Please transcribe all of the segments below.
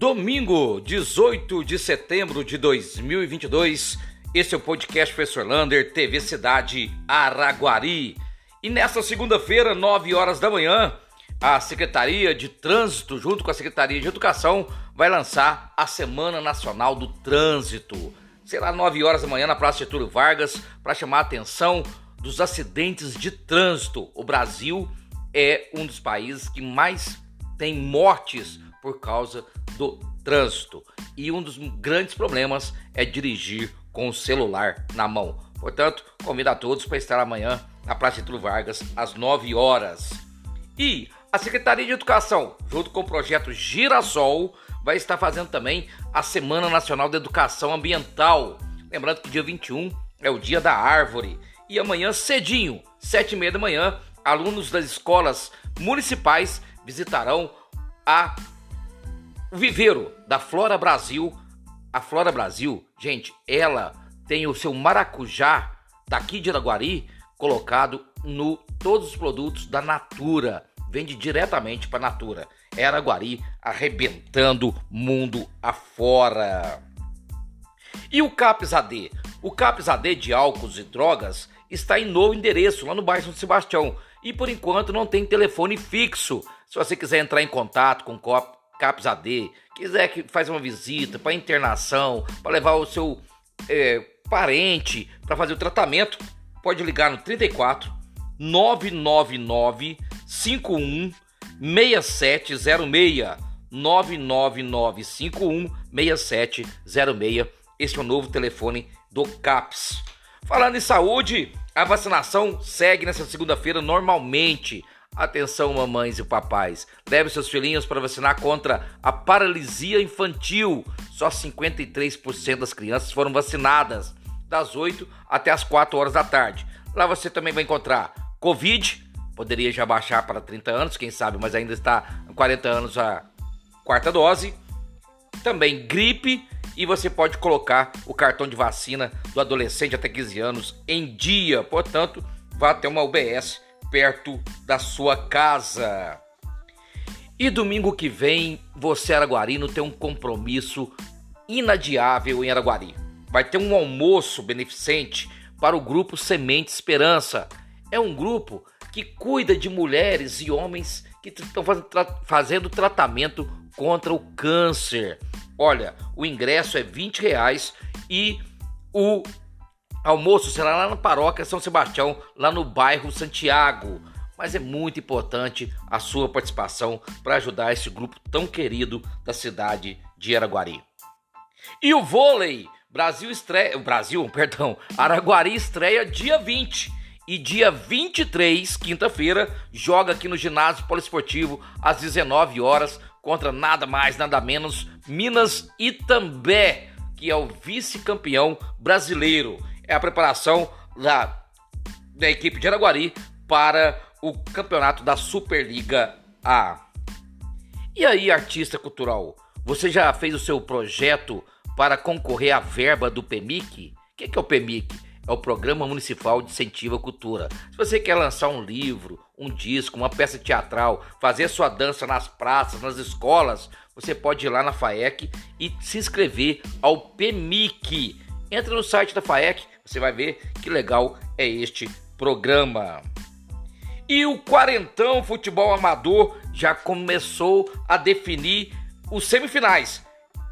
Domingo, 18 de setembro de 2022, esse é o podcast Professor Lander, TV Cidade Araguari. E nesta segunda-feira, 9 horas da manhã, a Secretaria de Trânsito, junto com a Secretaria de Educação, vai lançar a Semana Nacional do Trânsito. Será 9 horas da manhã na Praça Getúlio Vargas, para chamar a atenção dos acidentes de trânsito. O Brasil é um dos países que mais tem mortes por causa do trânsito. E um dos grandes problemas é dirigir com o celular na mão. Portanto, convido a todos para estar amanhã na Praça Getúlio Vargas às 9 horas. E a Secretaria de Educação, junto com o projeto Girassol, vai estar fazendo também a Semana Nacional da Educação Ambiental. Lembrando que dia 21 é o dia da árvore. E amanhã cedinho, 7 e meia da manhã, alunos das escolas municipais visitarão a viveiro da Flora Brasil, a Flora Brasil, gente, ela tem o seu maracujá daqui de Araguari colocado no todos os produtos da Natura. Vende diretamente para Natura. É Araguari arrebentando mundo afora. E o CAPS AD? O CAPS AD de álcools e drogas está em novo endereço, lá no bairro São Sebastião. E por enquanto não tem telefone fixo. Se você quiser entrar em contato com o CAPS AD, quiser que faz uma visita para internação, para levar o seu é, parente para fazer o tratamento, pode ligar no 34 999 51 6706 999 51 6706. Esse é o novo telefone do CAPS. Falando em saúde, a vacinação segue nessa segunda-feira normalmente. Atenção, mamães e papais. Leve seus filhinhos para vacinar contra a paralisia infantil. Só 53% das crianças foram vacinadas, das 8 até as 4 horas da tarde. Lá você também vai encontrar Covid, poderia já baixar para 30 anos, quem sabe, mas ainda está 40 anos a quarta dose. Também gripe e você pode colocar o cartão de vacina do adolescente até 15 anos em dia. Portanto, vá até uma UBS perto da sua casa. E domingo que vem, você araguarino tem um compromisso inadiável em Araguari. Vai ter um almoço beneficente para o grupo Semente Esperança. É um grupo que cuida de mulheres e homens que estão fazendo tratamento contra o câncer. Olha, o ingresso é 20 reais e o Almoço será lá na paróquia São Sebastião, lá no bairro Santiago. Mas é muito importante a sua participação para ajudar esse grupo tão querido da cidade de Araguari. E o vôlei, Brasil estreia, Brasil, perdão, Araguari estreia dia 20 e dia 23, quinta-feira, joga aqui no ginásio poliesportivo às 19 horas contra nada mais, nada menos Minas Itambé, que é o vice-campeão brasileiro é a preparação da, da equipe de Araguari para o campeonato da Superliga A. E aí, artista cultural, você já fez o seu projeto para concorrer à verba do PEMIC? O que é o PEMIC? É o Programa Municipal de Incentivo à Cultura. Se você quer lançar um livro, um disco, uma peça teatral, fazer sua dança nas praças, nas escolas, você pode ir lá na FAEC e se inscrever ao PEMIC. Entra no site da FAEC, você vai ver que legal é este programa. E o Quarentão Futebol Amador já começou a definir os semifinais.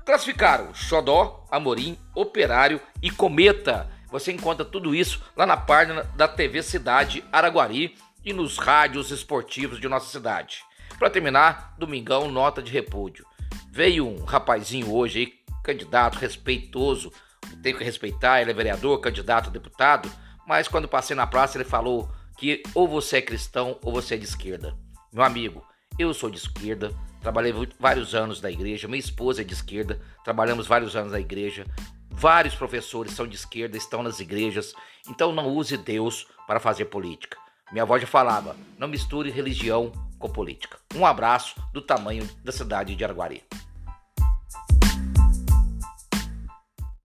Classificaram Xodó, Amorim, Operário e Cometa. Você encontra tudo isso lá na página da TV Cidade Araguari e nos rádios esportivos de nossa cidade. Para terminar, domingão, nota de repúdio. Veio um rapazinho hoje aí, candidato respeitoso tenho que respeitar, ele é vereador, candidato a deputado, mas quando passei na praça ele falou que ou você é cristão ou você é de esquerda. Meu amigo, eu sou de esquerda, trabalhei vários anos na igreja, minha esposa é de esquerda, trabalhamos vários anos na igreja, vários professores são de esquerda, estão nas igrejas, então não use Deus para fazer política. Minha avó já falava, não misture religião com política. Um abraço do tamanho da cidade de Araguari.